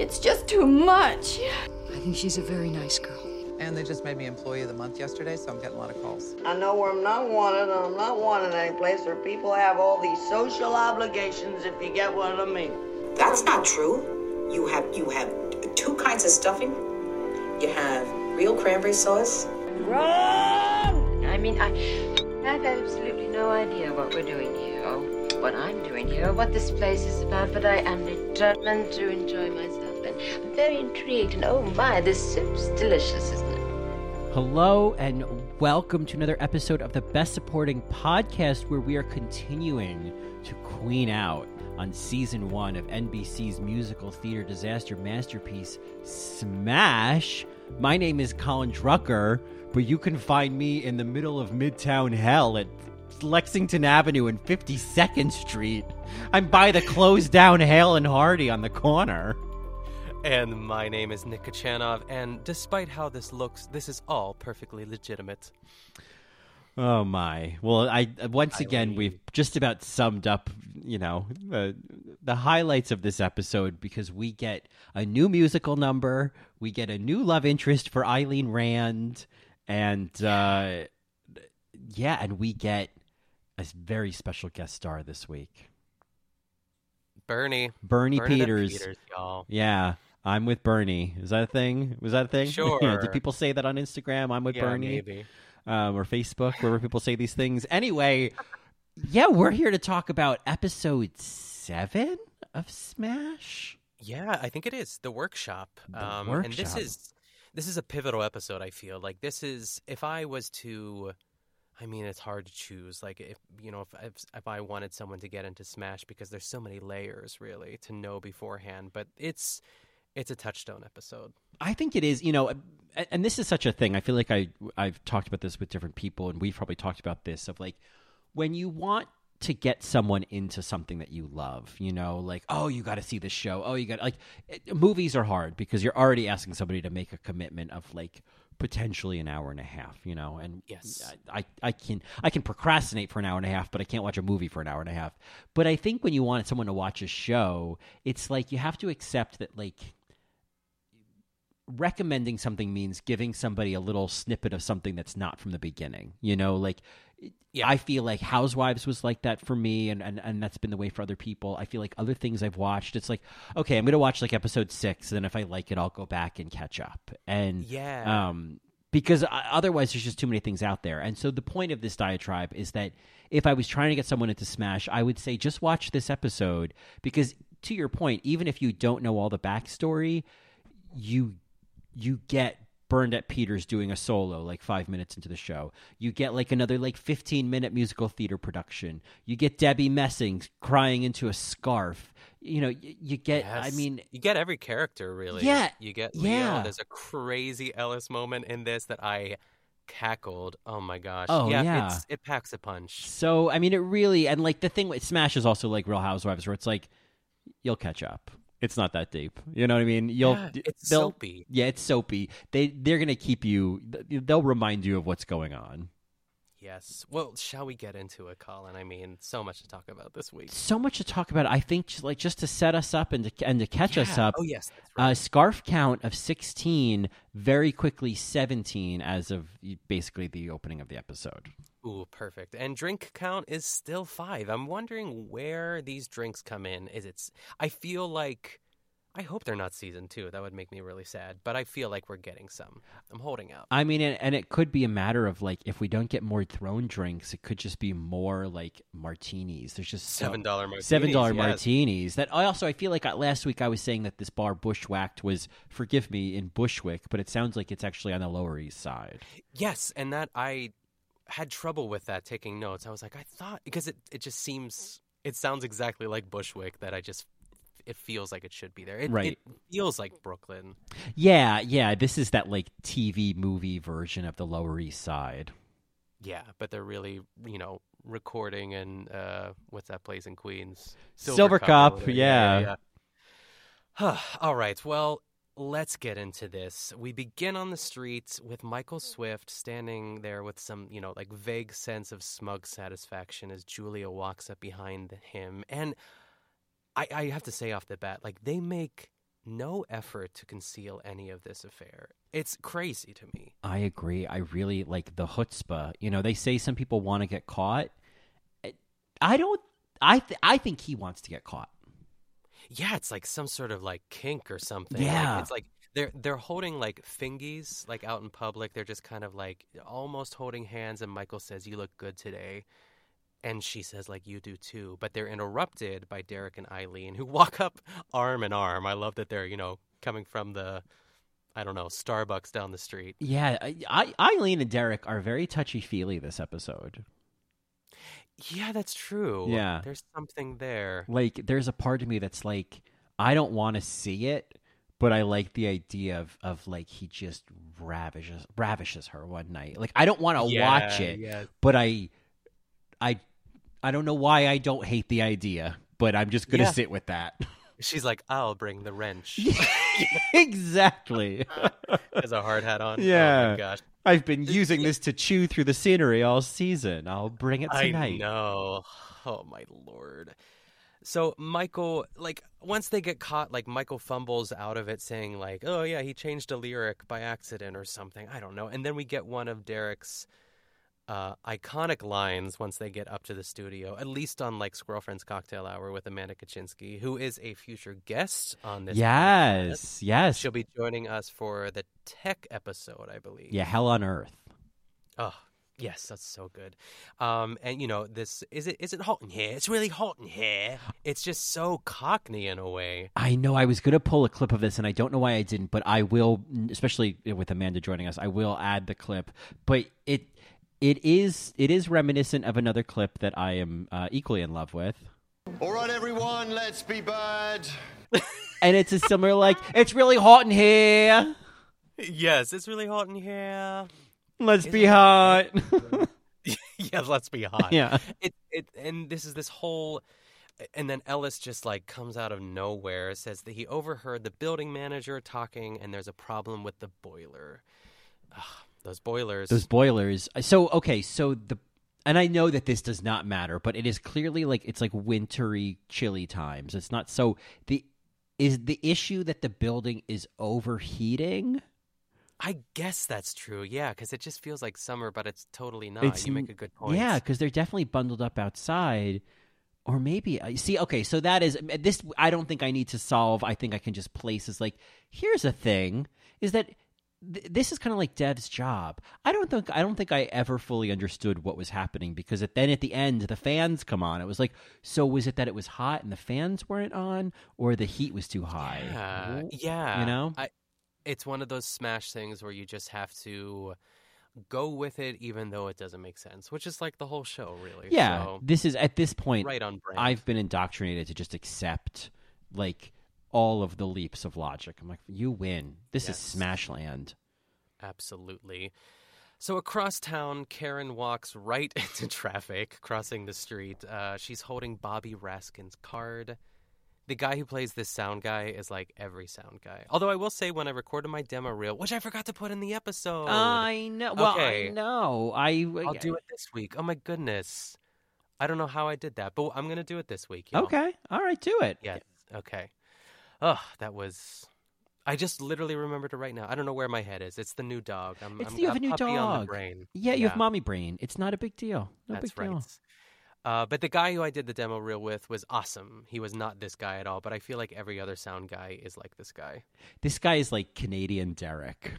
It's just too much. I think she's a very nice girl. And they just made me employee of the month yesterday, so I'm getting a lot of calls. I know where I'm not wanted, and I'm not wanted any place where people have all these social obligations, if you get what I mean. That's not true. You have you have two kinds of stuffing. You have real cranberry sauce. Run! I mean, I have absolutely no idea what we're doing here, or what I'm doing here, or what this place is about, but I am determined to enjoy myself, I'm very intrigued, and oh my, this soup's delicious, isn't it? Hello and welcome to another episode of the Best Supporting Podcast, where we are continuing to queen out on season one of NBC's musical theater disaster masterpiece, Smash. My name is Colin Drucker, but you can find me in the middle of Midtown Hell at Lexington Avenue and 52nd Street. I'm by the closed down Hale and Hearty on the corner. And my name is Nick Kachanov, and despite how this looks, this is all perfectly legitimate. Oh my! Well, I once again we've just about summed up, you know, the the highlights of this episode because we get a new musical number, we get a new love interest for Eileen Rand, and uh, yeah, and we get a very special guest star this week, Bernie. Bernie Bernadette Peters. Peters, y'all. Yeah, I'm with Bernie. Is that a thing? Was that a thing? Sure. Did people say that on Instagram? I'm with Yeah, Bernie. maybe. um, or Facebook, wherever people say these things. Anyway, yeah, we're here to talk about episode seven of Smash. Yeah, I think it is the workshop. The um, And this is this is a pivotal episode. I feel like this is if I was to. I mean, it's hard to choose. Like, if you know, if, if if I wanted someone to get into Smash, because there's so many layers really to know beforehand. But it's it's a touchstone episode. I think it is, you know, and, this is such a thing. I feel like I I've talked about this with different people, and we've probably talked about this of like when you want to get someone into something that you love, you know, like oh, you got to see this show. Oh, you got like it, movies are hard because you're already asking somebody to make a commitment of like potentially an hour and a half, you know, and Yes. I, I I can I can procrastinate for an hour and a half, but I can't watch a movie for an hour and a half. But I think when you want someone to watch a show, it's like you have to accept that like recommending something means giving somebody a little snippet of something that's not from the beginning. You know, like Yeah. I feel like Housewives was like that for me and, and and that's been the way for other people. I feel like other things I've watched, it's like, okay, I'm gonna watch like episode six, and then if I like it, I'll go back and catch up. And Yeah. um because otherwise there's just too many things out there. And so the point of this diatribe is that if I was trying to get someone into Smash, I would say just watch this episode because to your point, even if you don't know all the backstory, you you get Bernadette Peters doing a solo like five minutes into the show. You get like another like 15 minute musical theater production. You get Debbie Messing crying into a scarf. You know, you, you get, I mean, you get every character really. Yeah, you get yeah. There's a crazy Ellis moment in this that I cackled. Oh my gosh! Oh, yeah, yeah. It's, it packs a punch. So I mean, it really and like the thing with Smash is also like Real Housewives, where it's like you'll catch up. It's not that deep. You know what I mean? You'll. Yeah, it's soapy. Yeah, it's soapy. They they're gonna keep you. They'll remind you of what's going on. Yes. Well, shall we get into it, Colin? I mean, so much to talk about this week. So much to talk about. I think just like just to set us up and to and to catch us up. Oh yes, that's right. Uh, scarf count of 16, very quickly 17 as of basically the opening of the episode. Ooh, perfect. And drink count is still five. I'm wondering where these drinks come in. Is it? I feel like. I hope they're not season two. That would make me really sad. But I feel like we're getting some. I'm holding out. I mean, and, and it could be a matter of like if we don't get more throne drinks, it could just be more like martinis. There's just Seven dollar martinis. seven dollar yes. martinis. That I also I feel like uh, last week I was saying that this bar Bushwhacked was forgive me in Bushwick, but it sounds like it's actually on the Lower East Side. Yes, and that I had trouble with that taking notes. I was like, I thought because it it just seems it sounds exactly like Bushwick that I just it feels like it should be there. It, Right. it feels like Brooklyn. Yeah, yeah. This is that like TV movie version of the Lower East Side. Yeah, but they're really you know recording and uh what's that place in Queens? Silver or Cup, whatever. yeah. yeah. All right, well. Let's get into this. We begin on the streets with Michael Swift standing there with some, you know, like vague sense of smug satisfaction as Julia walks up behind him. And I, I have to say off the bat, like they make no effort to conceal any of this affair. It's crazy to me. I agree. I really like the chutzpah. You know, they say some people want to get caught. I don't. I th- I think he wants to get caught. Yeah, it's like some sort of like kink or something. Yeah. like, it's like they're they're holding like fingies like out in public. They're just kind of like almost holding hands, and Michael says, "You look good today." And she says, like, you do too. But they're interrupted by Derek and Eileen, who walk up arm in arm. I love that they're, you know, coming from the, I don't know, Starbucks down the street. Yeah, I, I, Eileen and Derek are very touchy feely this episode. Yeah, that's true. Yeah. There's something there. Like, there's a part of me that's like, I don't want to see it, but I like the idea of, of like he just ravishes ravishes her one night. Like, I don't want to watch it, Yeah. but I, I, I don't know why I don't hate the idea, but I'm just gonna Yeah. sit with that. She's like, I'll bring the wrench. exactly. Has a hard hat on. Oh Yeah. my gosh. I've been using this to chew through the scenery all season. I'll bring it tonight. I know. Oh my lord. So Michael, like, once they get caught, like Michael fumbles out of it, saying like, "Oh yeah, he changed a lyric by accident or something." I don't know. And then we get one of Derek's uh, iconic lines once they get up to the studio, at least on like Squirrel Friends Cocktail Hour with Amanda Kaczynski, who is a future guest on this. podcast. Yes, yes. she'll be joining us for the tech episode, I believe. Yeah, hell on earth. Oh, yes, that's so good. Um, and you know, this is it. Is it hot in here? It's really hot in here. It's just so Cockney in a way. I know I was going to pull a clip of this, and I don't know why I didn't, but I will, especially with Amanda joining us, I will add the clip. But it it is it is reminiscent of another clip that I am uh, equally in love with, All right, everyone, let's be bad. and it's a similar like it's really hot in here. Yes, it's really hot in here. Let's Is be it? hot. yeah, let's be hot. yeah, It it and this is this whole. And then Ellis just like comes out of nowhere, says that he overheard the building manager talking, and there's a problem with the boiler. Ugh, those boilers. those boilers. Uh, so okay, so the and I know that this does not matter, but it is clearly like it's like wintry, chilly times. It's not so the is the issue that the building is overheating. I guess that's true. Yeah, because it just feels like summer, but it's totally not. It's you make a good point. Yeah, because they're definitely bundled up outside. Or maybe I see. Okay, so that is this. I don't think I need to solve. I think I can just place as like. Here's a thing: is that th- this is kind of like Dev's job. I don't think I don't think I ever fully understood what was happening because at, then at the end the fans come on. It was like, so was it that it was hot and the fans weren't on, or the heat was too high? Yeah, yeah. you know? I, it's one of those smash things where you just have to go with it, even though it doesn't make sense. Which is like the whole show, really. Yeah, So, this is at this point. right on brand. I've been indoctrinated to just accept like all of the leaps of logic. I'm like, you win. This Yes. is Smashland. Absolutely. So across town, Karen walks right into traffic, crossing the street. Uh, she's holding Bobby Raskin's card. The guy who plays this sound guy is like every sound guy. Although I will say, when I recorded my demo reel, which I forgot to put in the episode, I know. Well, Okay. I know. I I'll do it this week. Oh my goodness. I don't know how I did that, but I'm going to do it this week. y'all. Okay. All right. Do it. Yeah. Okay. Oh, that was. I just literally remembered it right now. I don't know where my head is. It's the new dog. I'm, It's I'm you have a new puppy on the dog. brain. Yeah, you have mommy brain. It's not a big deal. No That's big deal. right. Uh, but the guy who I did the demo reel with was awesome. He was not this guy at all, but I feel like every other sound guy is like this guy. This guy is like Canadian Derek.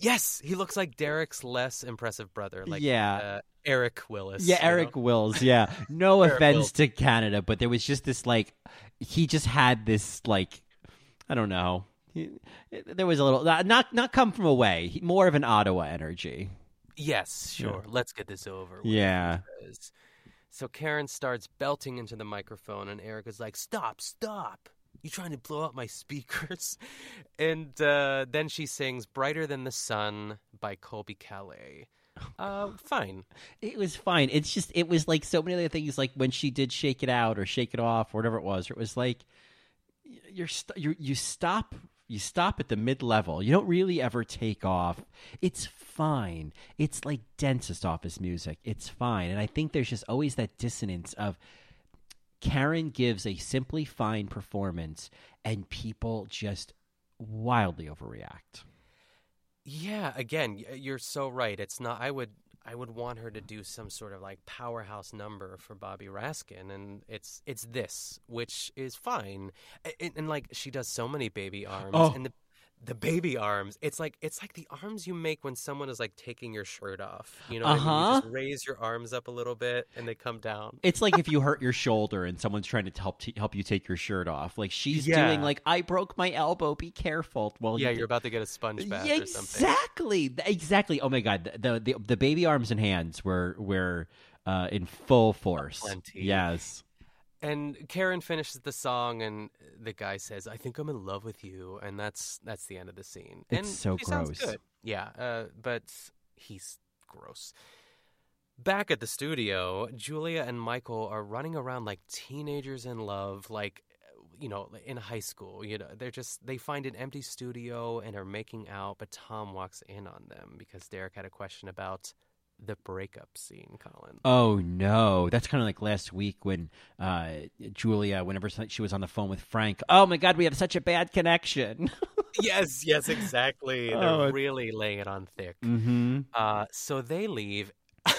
Yes, he looks like Derek's less impressive brother, like Yeah. uh, Eric Willis. Yeah, you know? Eric Wills. Yeah. No offense Wills. to Canada, but there was just this like he just had this like I don't know. He, there was a little not not, come from away. He, more of an Ottawa energy. Yes, sure. Let's get this over. with, Yeah. So Karen starts belting into the microphone, and Eric is like, "Stop! Stop! You trying to blow out my speakers?" And uh, then she sings "Brighter Than the Sun" by Colbie Caillat. Uh, fine. It was fine. It's just it was like so many other things like when she did shake it out or shake it off or whatever it was. It was like you're st- you you stop you stop at the mid level. You don't really ever take off. It's fine. It's like dentist office music. It's fine. And I think there's just always that dissonance of Karen gives a simply fine performance and people just wildly overreact. Yeah, again, you're so right. It's not. I would. I would want her to do some sort of like powerhouse number for Bobby Raskin, and it's it's this, which is fine. And, and, like she does so many baby arms, Oh. and the the baby arms. It's like it's like the arms you make when someone is like taking your shirt off. You know, what I mean? you Uh-huh. just raise your arms up a little bit, and they come down. It's like if you hurt your shoulder and someone's trying to help help you take your shirt off. Like she's Yeah. doing like I broke my elbow, be careful. Well, yeah, you you're about to get a sponge bath Yeah, or something. exactly, exactly. Oh my god, the the, the baby arms and hands were were uh, in full force. Plenty. Yes. And Karen finishes the song, and the guy says, "I think I'm in love with you," and that's that's the end of the scene. It's and so gross. good. Yeah, uh, but he's gross. Back at the studio, Julia and Michael are running around like teenagers in love, like you know, in high school. You know, they're just they find an empty studio and are making out, but Tom walks in on them because Derek had a question about the breakup scene. Colin. Oh no, that's kind of like last week when uh, Julia, whenever she was on the phone with Frank. Oh my god, we have such a bad connection. yes, yes, exactly. They're Oh, it- really laying it on thick. mm-hmm. Uh, so they leave,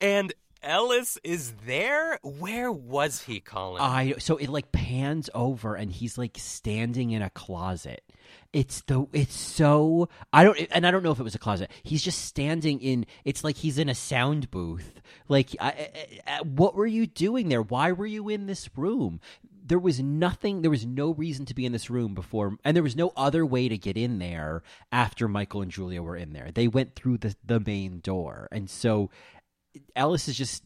and Ellis is there. Where was he, Colin? I so it like pans over and he's like standing in a closet. It's the it's so I don't and I don't know if it was a closet. He's just standing in. It's like he's in a sound booth. Like, I, I, I- what were you doing there? Why were you in this room? There was nothing. There was no reason to be in this room before, and there was no other way to get in there after Michael and Julia were in there. They went through the the main door, and so Ellis is just.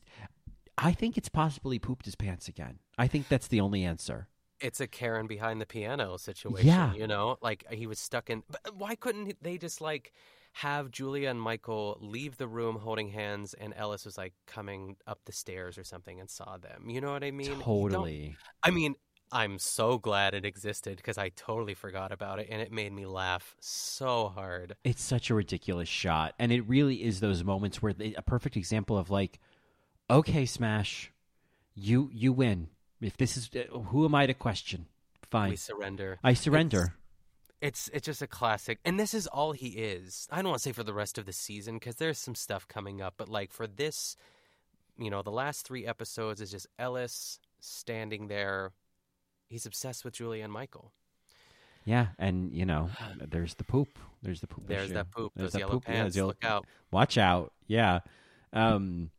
I think it's possibly pooped his pants again. I think that's the only answer. it's a Karen behind the piano situation. Yeah. you know, like he was stuck in. But uh, why couldn't they just like have Julia and Michael leave the room holding hands, and Ellis was like coming up the stairs or something and saw them? You know what I mean? Totally. I mean, I'm so glad it existed because I totally forgot about it, and it made me laugh so hard. It's such a ridiculous shot, and it really is those moments where they, a perfect example of like, okay, Smash, you you win. If this is uh, who am I to question? Fine, We surrender. I surrender. It's it's just a classic, and this is all he is. I don't want to say for the rest of the season because there's some stuff coming up, but like for this, you know, the last three episodes is just Ellis standing there. He's obsessed with Julia and Michael. yeah, and you know, there's the poop. There's the poop. There's issue. that poop. There's Those that yellow poop. Yeah, pants. yellow- Look out. Watch out. Yeah. Um,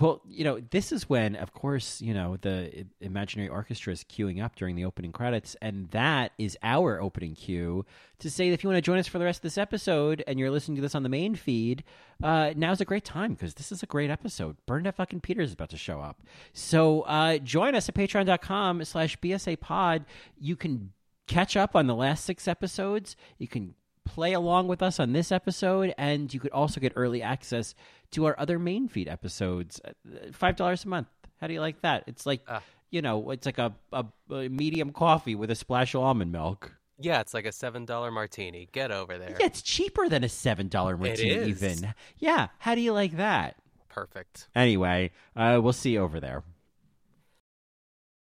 well, you know, this is when, of course, you know, the imaginary orchestra is queuing up during the opening credits, and that is our opening cue to say that if you want to join us for the rest of this episode and you're listening to this on the main feed, uh, now's a great time because this is a great episode. Bernadette fucking Peters is about to show up. So uh, join us at patreon.com slash BSA pod. You can catch up on the last six episodes. You can play along with us on this episode, and you could also get early access to our other main feed episodes. Uh, Five dollars a month. How do you like that? It's like Ah. you know, it's like a, a, a medium coffee with a splash of almond milk. Yeah, it's like a seven dollar martini. Get over there. Yeah, it's cheaper than a seven dollar martini. Even yeah. How do you like that? Perfect. Anyway, uh, we'll see you over there.